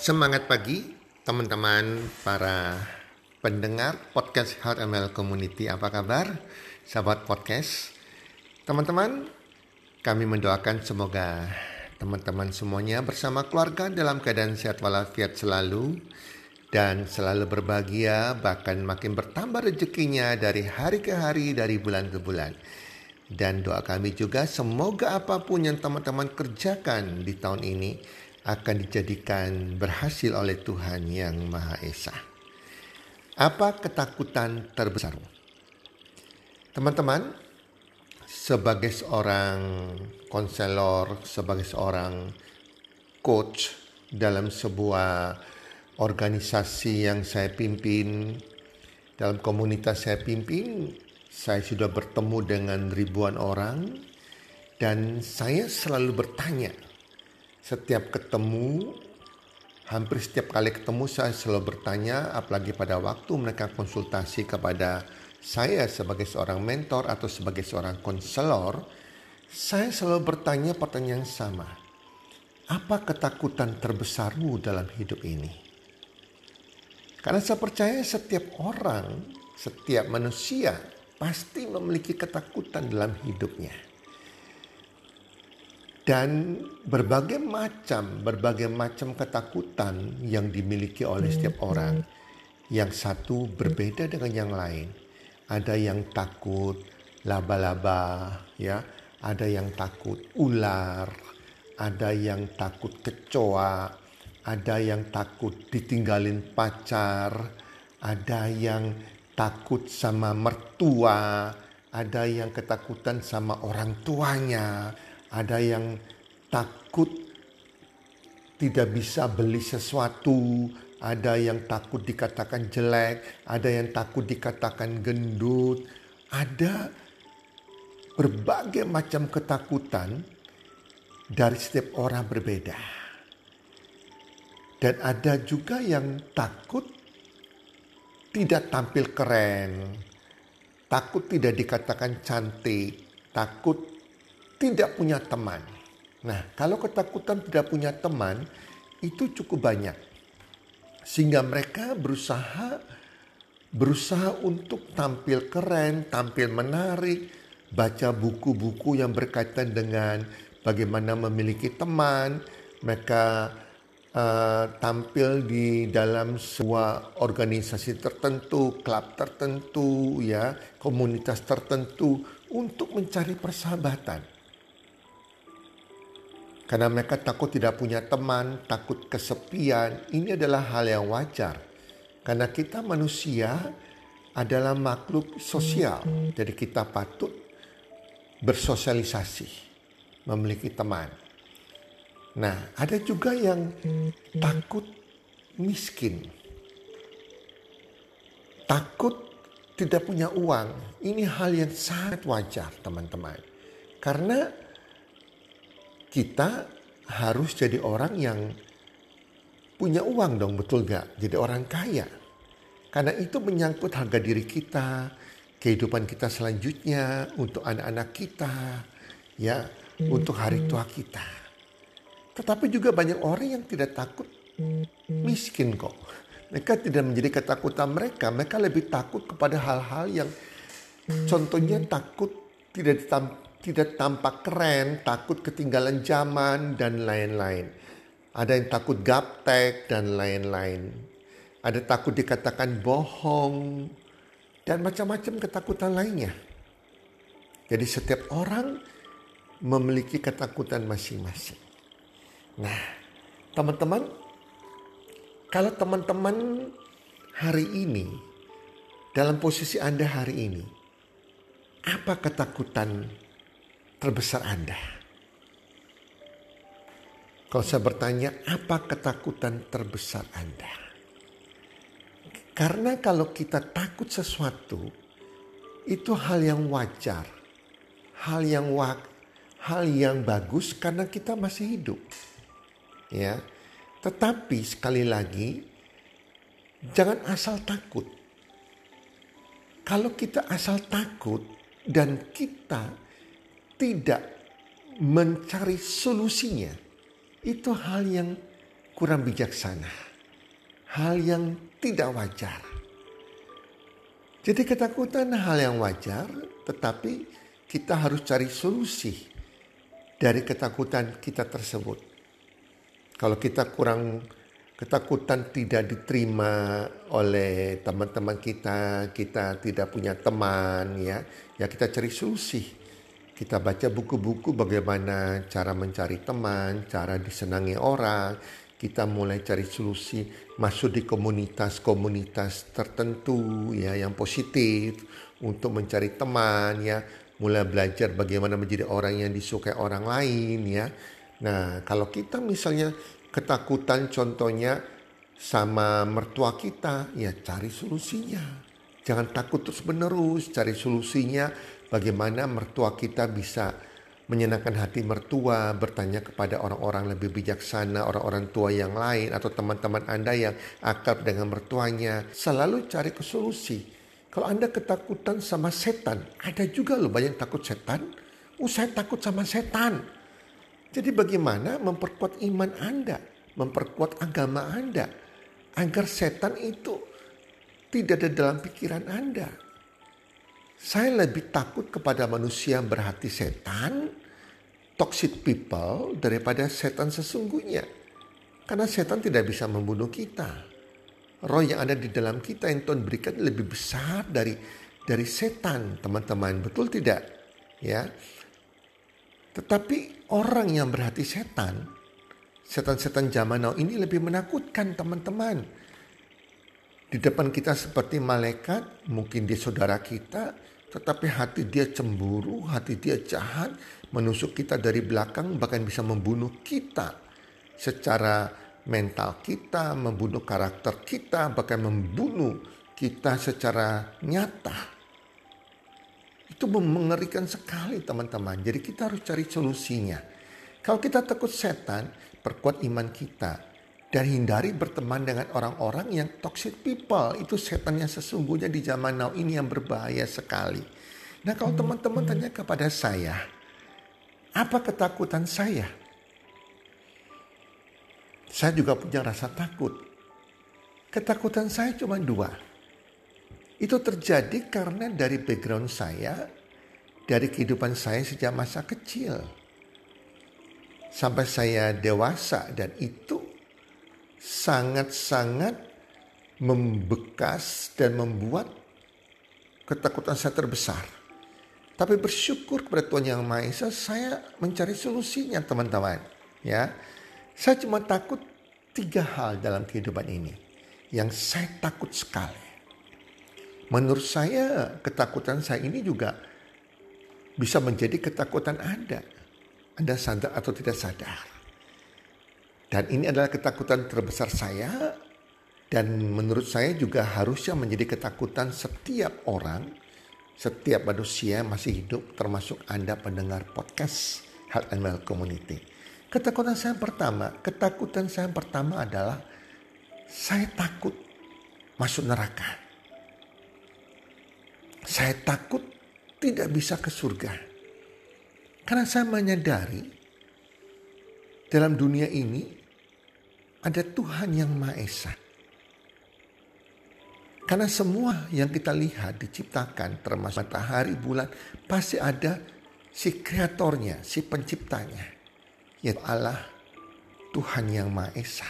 Semangat pagi teman-teman para pendengar podcast Health ML Community. Apa kabar sahabat podcast? Teman-teman, kami mendoakan semoga teman-teman semuanya bersama keluarga dalam keadaan sehat walafiat selalu dan selalu berbahagia bahkan makin bertambah rezekinya dari hari ke hari dari bulan ke bulan. Dan doa kami juga semoga apa pun yang teman-teman kerjakan di tahun ini akan dijadikan berhasil oleh Tuhan yang Maha Esa. Apa ketakutan terbesar? Teman-teman, sebagai seorang konselor, sebagai seorang coach dalam sebuah organisasi yang saya pimpin, dalam komunitas saya pimpin, saya sudah bertemu dengan ribuan orang dan saya selalu bertanya setiap ketemu hampir setiap kali ketemu saya selalu bertanya apalagi pada waktu mereka konsultasi kepada saya sebagai seorang mentor atau sebagai seorang konselor saya selalu bertanya pertanyaan sama apa ketakutan terbesarmu dalam hidup ini karena saya percaya setiap orang setiap manusia pasti memiliki ketakutan dalam hidupnya. Dan berbagai macam, berbagai macam ketakutan yang dimiliki oleh setiap orang. Yang satu berbeda dengan yang lain. Ada yang takut laba-laba, ya. Ada yang takut ular, ada yang takut kecoa, ada yang takut ditinggalin pacar, ada yang takut sama mertua, ada yang ketakutan sama orang tuanya, ada yang takut tidak bisa beli sesuatu, ada yang takut dikatakan jelek, ada yang takut dikatakan gendut, ada berbagai macam ketakutan dari setiap orang berbeda. Dan ada juga yang takut tidak tampil keren, takut tidak dikatakan cantik, takut tidak punya teman. Nah, kalau ketakutan tidak punya teman itu cukup banyak. Sehingga mereka berusaha berusaha untuk tampil keren, tampil menarik, baca buku-buku yang berkaitan dengan bagaimana memiliki teman, mereka uh, tampil di dalam sebuah organisasi tertentu, klub tertentu, ya, komunitas tertentu untuk mencari persahabatan. Karena mereka takut tidak punya teman, takut kesepian, ini adalah hal yang wajar. Karena kita manusia adalah makhluk sosial, jadi kita patut bersosialisasi, memiliki teman. Nah, ada juga yang takut miskin. Takut tidak punya uang. Ini hal yang sangat wajar, teman-teman. Karena kita harus jadi orang yang punya uang dong, betul gak? Jadi orang kaya. Karena itu menyangkut harga diri kita, kehidupan kita selanjutnya, untuk anak-anak kita, ya, untuk hari tua kita. Tetapi juga banyak orang yang tidak takut miskin kok. Mereka tidak menjadi ketakutan mereka. Mereka lebih takut kepada hal-hal yang contohnya takut tidak tidak tampak keren, takut ketinggalan zaman dan lain-lain. Ada yang takut gaptek dan lain-lain. Ada takut dikatakan bohong dan macam-macam ketakutan lainnya. Jadi setiap orang memiliki ketakutan masing-masing. Nah, teman-teman, kalau teman-teman hari ini, dalam posisi Anda hari ini, apa ketakutan terbesar Anda? Kalau saya bertanya, apa ketakutan terbesar Anda? Karena kalau kita takut sesuatu, itu hal yang wajar, hal yang wak, hal yang bagus karena kita masih hidup ya. Tetapi sekali lagi jangan asal takut. Kalau kita asal takut dan kita tidak mencari solusinya, itu hal yang kurang bijaksana. Hal yang tidak wajar. Jadi ketakutan hal yang wajar, tetapi kita harus cari solusi dari ketakutan kita tersebut. Kalau kita kurang ketakutan tidak diterima oleh teman-teman kita, kita tidak punya teman ya, ya kita cari solusi. Kita baca buku-buku bagaimana cara mencari teman, cara disenangi orang. Kita mulai cari solusi masuk di komunitas-komunitas tertentu ya yang positif untuk mencari teman ya, mulai belajar bagaimana menjadi orang yang disukai orang lain ya. Nah, kalau kita misalnya ketakutan contohnya sama mertua kita, ya cari solusinya. Jangan takut terus menerus, cari solusinya bagaimana mertua kita bisa menyenangkan hati mertua, bertanya kepada orang-orang lebih bijaksana, orang-orang tua yang lain, atau teman-teman Anda yang akrab dengan mertuanya. Selalu cari solusi. Kalau Anda ketakutan sama setan, ada juga loh banyak takut setan. Oh saya takut sama setan. Jadi bagaimana memperkuat iman Anda, memperkuat agama Anda agar setan itu tidak ada dalam pikiran Anda. Saya lebih takut kepada manusia yang berhati setan, toxic people daripada setan sesungguhnya. Karena setan tidak bisa membunuh kita. Roh yang ada di dalam kita yang Tuhan berikan lebih besar dari dari setan, teman-teman. Betul tidak? Ya. Tetapi orang yang berhati setan, setan-setan zaman now ini lebih menakutkan teman-teman. Di depan kita seperti malaikat, mungkin dia saudara kita, tetapi hati dia cemburu, hati dia jahat, menusuk kita dari belakang, bahkan bisa membunuh kita secara mental kita, membunuh karakter kita, bahkan membunuh kita secara nyata. Itu mengerikan sekali teman-teman. Jadi kita harus cari solusinya. Kalau kita takut setan, perkuat iman kita. Dan hindari berteman dengan orang-orang yang toxic people. Itu setan yang sesungguhnya di zaman now ini yang berbahaya sekali. Nah kalau teman-teman tanya kepada saya, apa ketakutan saya? Saya juga punya rasa takut. Ketakutan saya cuma dua itu terjadi karena dari background saya, dari kehidupan saya sejak masa kecil. Sampai saya dewasa dan itu sangat-sangat membekas dan membuat ketakutan saya terbesar. Tapi bersyukur kepada Tuhan Yang Maha Esa, saya mencari solusinya teman-teman. Ya, saya cuma takut tiga hal dalam kehidupan ini yang saya takut sekali. Menurut saya ketakutan saya ini juga bisa menjadi ketakutan Anda. Anda sadar atau tidak sadar. Dan ini adalah ketakutan terbesar saya dan menurut saya juga harusnya menjadi ketakutan setiap orang, setiap manusia masih hidup termasuk Anda pendengar podcast Health and Well Community. Ketakutan saya pertama, ketakutan saya yang pertama adalah saya takut masuk neraka. Saya takut tidak bisa ke surga. Karena saya menyadari dalam dunia ini ada Tuhan yang Maha Esa. Karena semua yang kita lihat diciptakan termasuk matahari, bulan pasti ada si kreatornya, si penciptanya. Yaitu Allah Tuhan yang Maha Esa.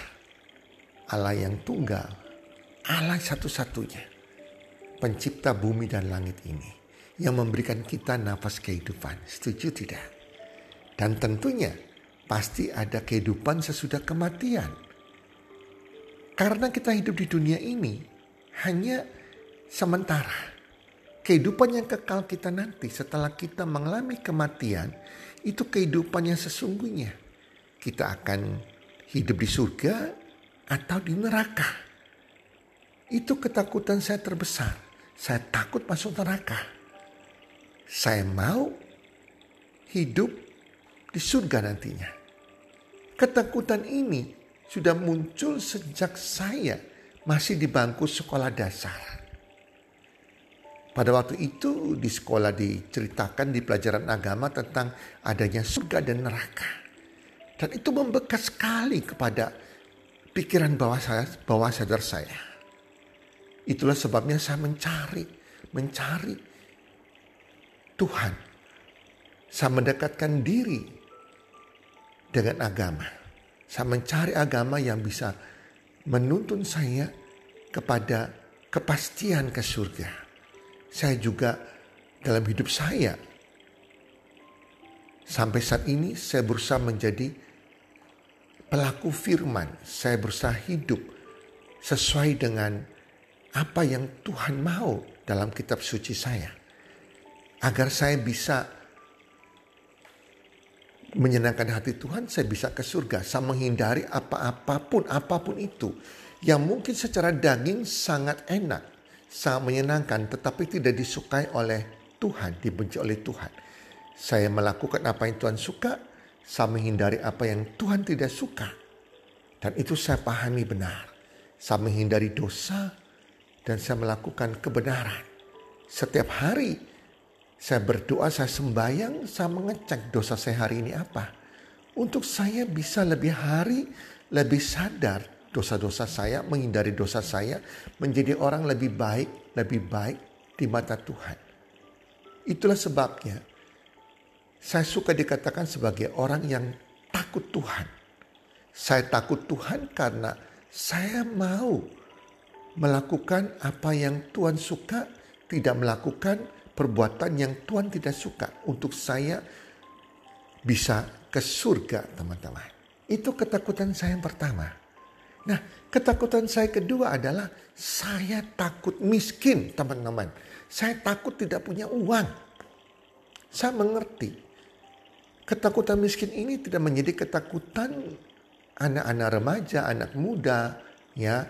Allah yang tunggal. Allah satu-satunya pencipta bumi dan langit ini yang memberikan kita nafas kehidupan. Setuju tidak? Dan tentunya pasti ada kehidupan sesudah kematian. Karena kita hidup di dunia ini hanya sementara. Kehidupan yang kekal kita nanti setelah kita mengalami kematian itu kehidupan yang sesungguhnya. Kita akan hidup di surga atau di neraka. Itu ketakutan saya terbesar saya takut masuk neraka. Saya mau hidup di surga nantinya. Ketakutan ini sudah muncul sejak saya masih di bangku sekolah dasar. Pada waktu itu di sekolah diceritakan di pelajaran agama tentang adanya surga dan neraka. Dan itu membekas sekali kepada pikiran bawah saya, bawah sadar saya. Itulah sebabnya saya mencari, mencari Tuhan. Saya mendekatkan diri dengan agama. Saya mencari agama yang bisa menuntun saya kepada kepastian ke surga. Saya juga dalam hidup saya sampai saat ini saya berusaha menjadi pelaku firman. Saya berusaha hidup sesuai dengan apa yang Tuhan mau dalam kitab suci saya. Agar saya bisa menyenangkan hati Tuhan, saya bisa ke surga. Saya menghindari apa-apapun, apa pun itu. Yang mungkin secara daging sangat enak, sangat menyenangkan, tetapi tidak disukai oleh Tuhan, dibenci oleh Tuhan. Saya melakukan apa yang Tuhan suka, saya menghindari apa yang Tuhan tidak suka. Dan itu saya pahami benar. Saya menghindari dosa dan saya melakukan kebenaran. Setiap hari saya berdoa, saya sembahyang, saya mengecek dosa saya hari ini apa. Untuk saya bisa lebih hari, lebih sadar dosa-dosa saya, menghindari dosa saya, menjadi orang lebih baik, lebih baik di mata Tuhan. Itulah sebabnya saya suka dikatakan sebagai orang yang takut Tuhan. Saya takut Tuhan karena saya mau melakukan apa yang Tuhan suka, tidak melakukan perbuatan yang Tuhan tidak suka untuk saya bisa ke surga teman-teman. Itu ketakutan saya yang pertama. Nah ketakutan saya kedua adalah saya takut miskin teman-teman. Saya takut tidak punya uang. Saya mengerti. Ketakutan miskin ini tidak menjadi ketakutan anak-anak remaja, anak muda, ya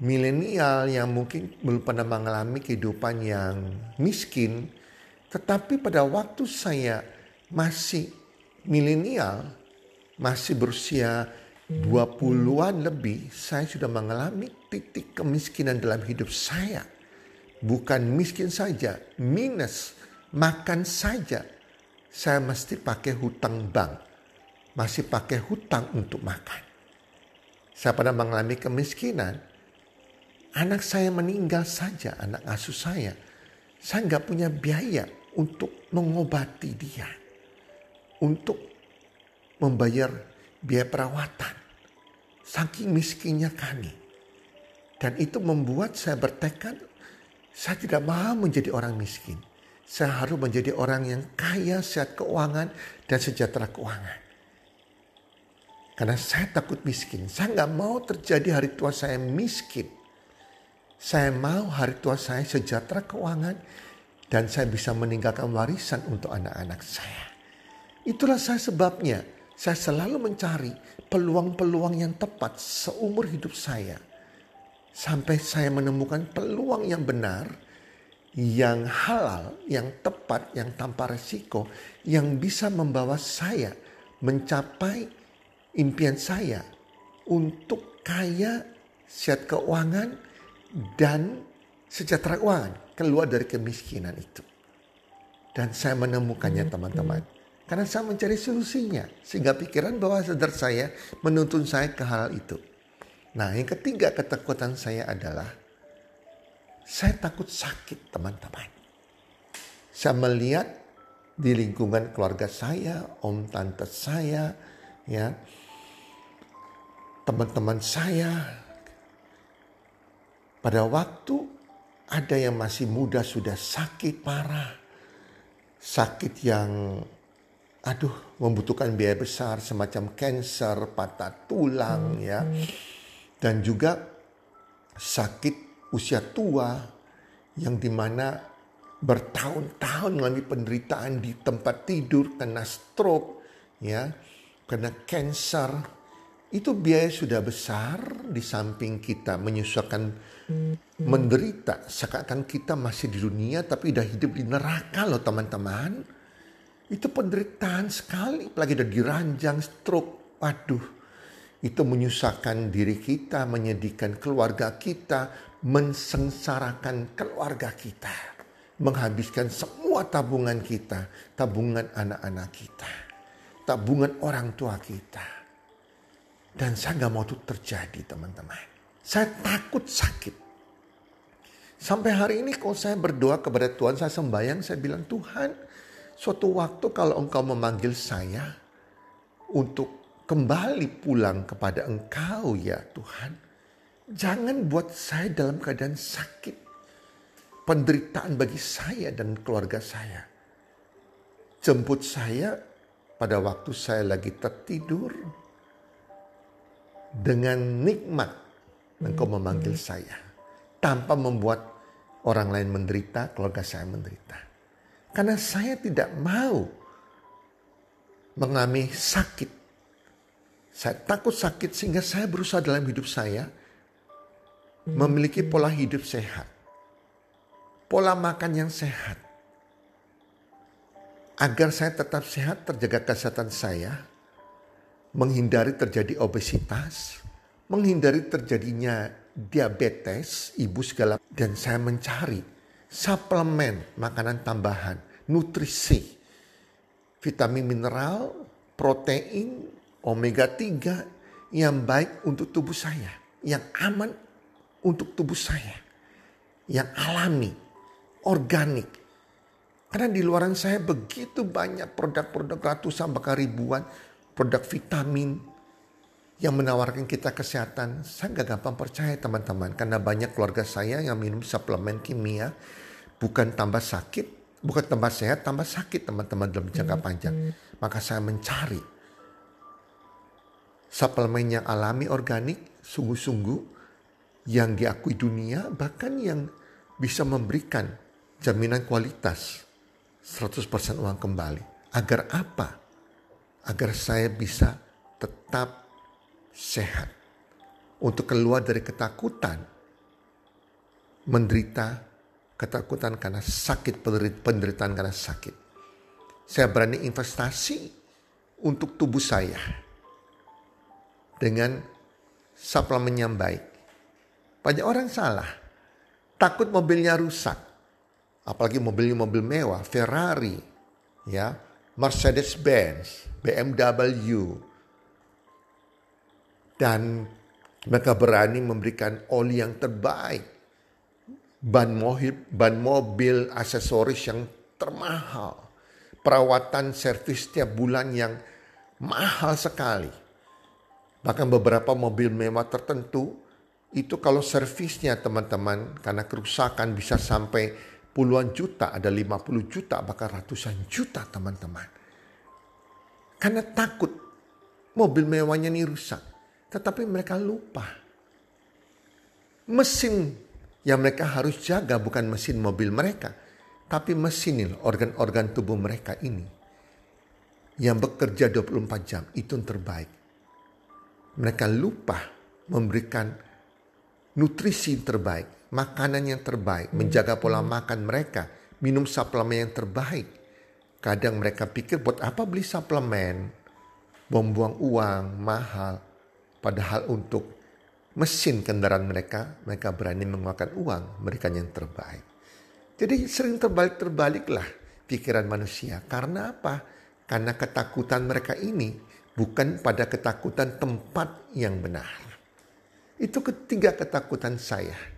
milenial yang mungkin belum pernah mengalami kehidupan yang miskin, tetapi pada waktu saya masih milenial, masih berusia 20-an lebih, saya sudah mengalami titik kemiskinan dalam hidup saya. Bukan miskin saja, minus, makan saja. Saya mesti pakai hutang bank. Masih pakai hutang untuk makan. Saya pernah mengalami kemiskinan Anak saya meninggal saja, anak asuh saya. Saya nggak punya biaya untuk mengobati dia. Untuk membayar biaya perawatan. Saking miskinnya kami. Dan itu membuat saya bertekad, saya tidak mau menjadi orang miskin. Saya harus menjadi orang yang kaya, sehat keuangan, dan sejahtera keuangan. Karena saya takut miskin. Saya nggak mau terjadi hari tua saya miskin. Saya mau hari tua saya sejahtera keuangan dan saya bisa meninggalkan warisan untuk anak-anak saya. Itulah saya sebabnya saya selalu mencari peluang-peluang yang tepat seumur hidup saya. Sampai saya menemukan peluang yang benar, yang halal, yang tepat, yang tanpa resiko, yang bisa membawa saya mencapai impian saya untuk kaya, sehat keuangan, dan sejahtera keuangan keluar dari kemiskinan itu. Dan saya menemukannya hmm. teman-teman. Karena saya mencari solusinya. Sehingga pikiran bahwa sadar saya menuntun saya ke hal itu. Nah yang ketiga ketakutan saya adalah saya takut sakit teman-teman. Saya melihat di lingkungan keluarga saya, om tante saya, ya, teman-teman saya, pada waktu ada yang masih muda sudah sakit parah. Sakit yang aduh membutuhkan biaya besar semacam cancer, patah tulang ya. Dan juga sakit usia tua yang di mana bertahun-tahun mengalami penderitaan di tempat tidur kena stroke ya kena cancer itu biaya sudah besar di samping kita menyusahkan menderita seakan kita masih di dunia tapi udah hidup di neraka loh teman-teman. Itu penderitaan sekali, apalagi udah diranjang stroke. Waduh, itu menyusahkan diri kita, menyedihkan keluarga kita, mensengsarakan keluarga kita. Menghabiskan semua tabungan kita, tabungan anak-anak kita, tabungan orang tua kita. Dan saya nggak mau itu terjadi teman-teman. Saya takut sakit. Sampai hari ini kalau saya berdoa kepada Tuhan, saya sembahyang, saya bilang Tuhan, suatu waktu kalau engkau memanggil saya untuk kembali pulang kepada engkau ya Tuhan. Jangan buat saya dalam keadaan sakit. Penderitaan bagi saya dan keluarga saya. Jemput saya pada waktu saya lagi tertidur dengan nikmat engkau memanggil saya tanpa membuat orang lain menderita, keluarga saya menderita. Karena saya tidak mau mengalami sakit. Saya takut sakit sehingga saya berusaha dalam hidup saya memiliki pola hidup sehat. Pola makan yang sehat. Agar saya tetap sehat, terjaga kesehatan saya, menghindari terjadi obesitas, menghindari terjadinya diabetes, ibu segala, dan saya mencari suplemen makanan tambahan, nutrisi, vitamin mineral, protein, omega 3 yang baik untuk tubuh saya, yang aman untuk tubuh saya, yang alami, organik. Karena di luaran saya begitu banyak produk-produk ratusan bahkan ribuan produk vitamin yang menawarkan kita kesehatan. Saya nggak gampang percaya teman-teman karena banyak keluarga saya yang minum suplemen kimia bukan tambah sakit, bukan tambah sehat, tambah sakit teman-teman dalam jangka panjang. Maka saya mencari suplemen yang alami organik, sungguh-sungguh yang diakui dunia bahkan yang bisa memberikan jaminan kualitas 100% uang kembali. Agar apa? Agar saya bisa tetap sehat. Untuk keluar dari ketakutan, menderita ketakutan karena sakit, penderitaan karena sakit. Saya berani investasi untuk tubuh saya dengan suplemen yang baik. Banyak orang salah, takut mobilnya rusak. Apalagi mobilnya mobil mewah, Ferrari, ya, Mercedes-Benz, BMW. Dan mereka berani memberikan oli yang terbaik. Ban mobil, ban mobil aksesoris yang termahal. Perawatan servis setiap bulan yang mahal sekali. Bahkan beberapa mobil mewah tertentu itu kalau servisnya teman-teman karena kerusakan bisa sampai puluhan juta, ada 50 juta, bahkan ratusan juta teman-teman. Karena takut mobil mewahnya ini rusak. Tetapi mereka lupa. Mesin yang mereka harus jaga bukan mesin mobil mereka. Tapi mesin organ-organ tubuh mereka ini. Yang bekerja 24 jam itu yang terbaik. Mereka lupa memberikan nutrisi terbaik, makanan yang terbaik, menjaga pola makan mereka, minum suplemen yang terbaik Kadang mereka pikir buat apa beli suplemen, membuang uang mahal. Padahal untuk mesin kendaraan mereka, mereka berani mengeluarkan uang, mereka yang terbaik. Jadi sering terbalik-terbaliklah pikiran manusia. Karena apa? Karena ketakutan mereka ini bukan pada ketakutan tempat yang benar. Itu ketiga ketakutan saya.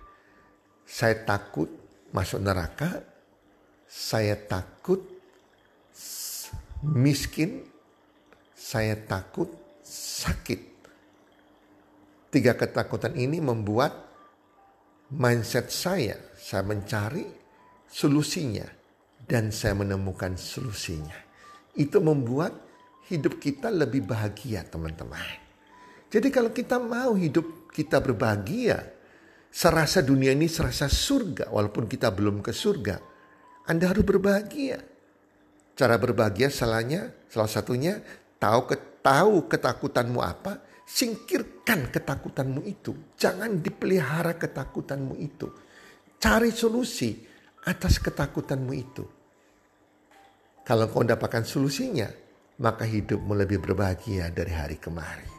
Saya takut masuk neraka, saya takut miskin, saya takut sakit. Tiga ketakutan ini membuat mindset saya, saya mencari solusinya dan saya menemukan solusinya. Itu membuat hidup kita lebih bahagia teman-teman. Jadi kalau kita mau hidup kita berbahagia, serasa dunia ini serasa surga walaupun kita belum ke surga. Anda harus berbahagia. Cara berbahagia salahnya, salah satunya tahu tahu ketakutanmu apa, singkirkan ketakutanmu itu. Jangan dipelihara ketakutanmu itu. Cari solusi atas ketakutanmu itu. Kalau kau dapatkan solusinya, maka hidupmu lebih berbahagia dari hari kemarin.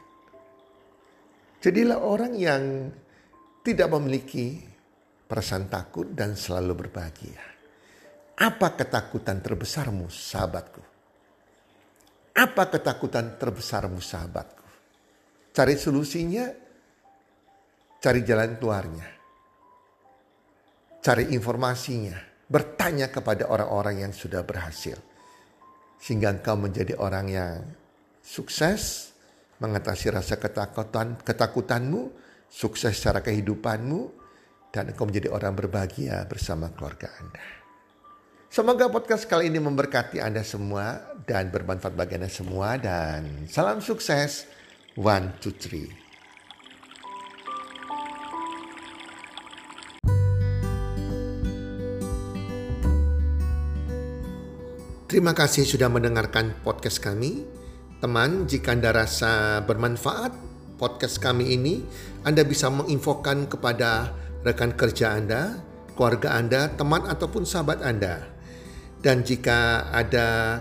Jadilah orang yang tidak memiliki perasaan takut dan selalu berbahagia. Apa ketakutan terbesarmu, sahabatku? Apa ketakutan terbesarmu, sahabatku? cari solusinya, cari jalan keluarnya, cari informasinya, bertanya kepada orang-orang yang sudah berhasil. Sehingga engkau menjadi orang yang sukses, mengatasi rasa ketakutan ketakutanmu, sukses secara kehidupanmu, dan engkau menjadi orang berbahagia bersama keluarga Anda. Semoga podcast kali ini memberkati Anda semua dan bermanfaat bagi Anda semua dan salam sukses. One, two, three. Terima kasih sudah mendengarkan podcast kami. Teman, jika Anda rasa bermanfaat podcast kami ini, Anda bisa menginfokan kepada rekan kerja Anda, keluarga Anda, teman ataupun sahabat Anda. Dan jika ada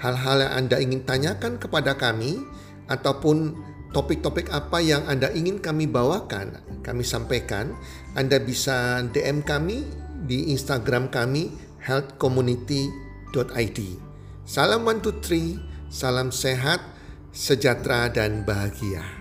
hal-hal yang Anda ingin tanyakan kepada kami ataupun topik-topik apa yang Anda ingin kami bawakan, kami sampaikan, Anda bisa DM kami di Instagram kami healthcommunity.com id. Salam one two three, salam sehat, sejahtera dan bahagia.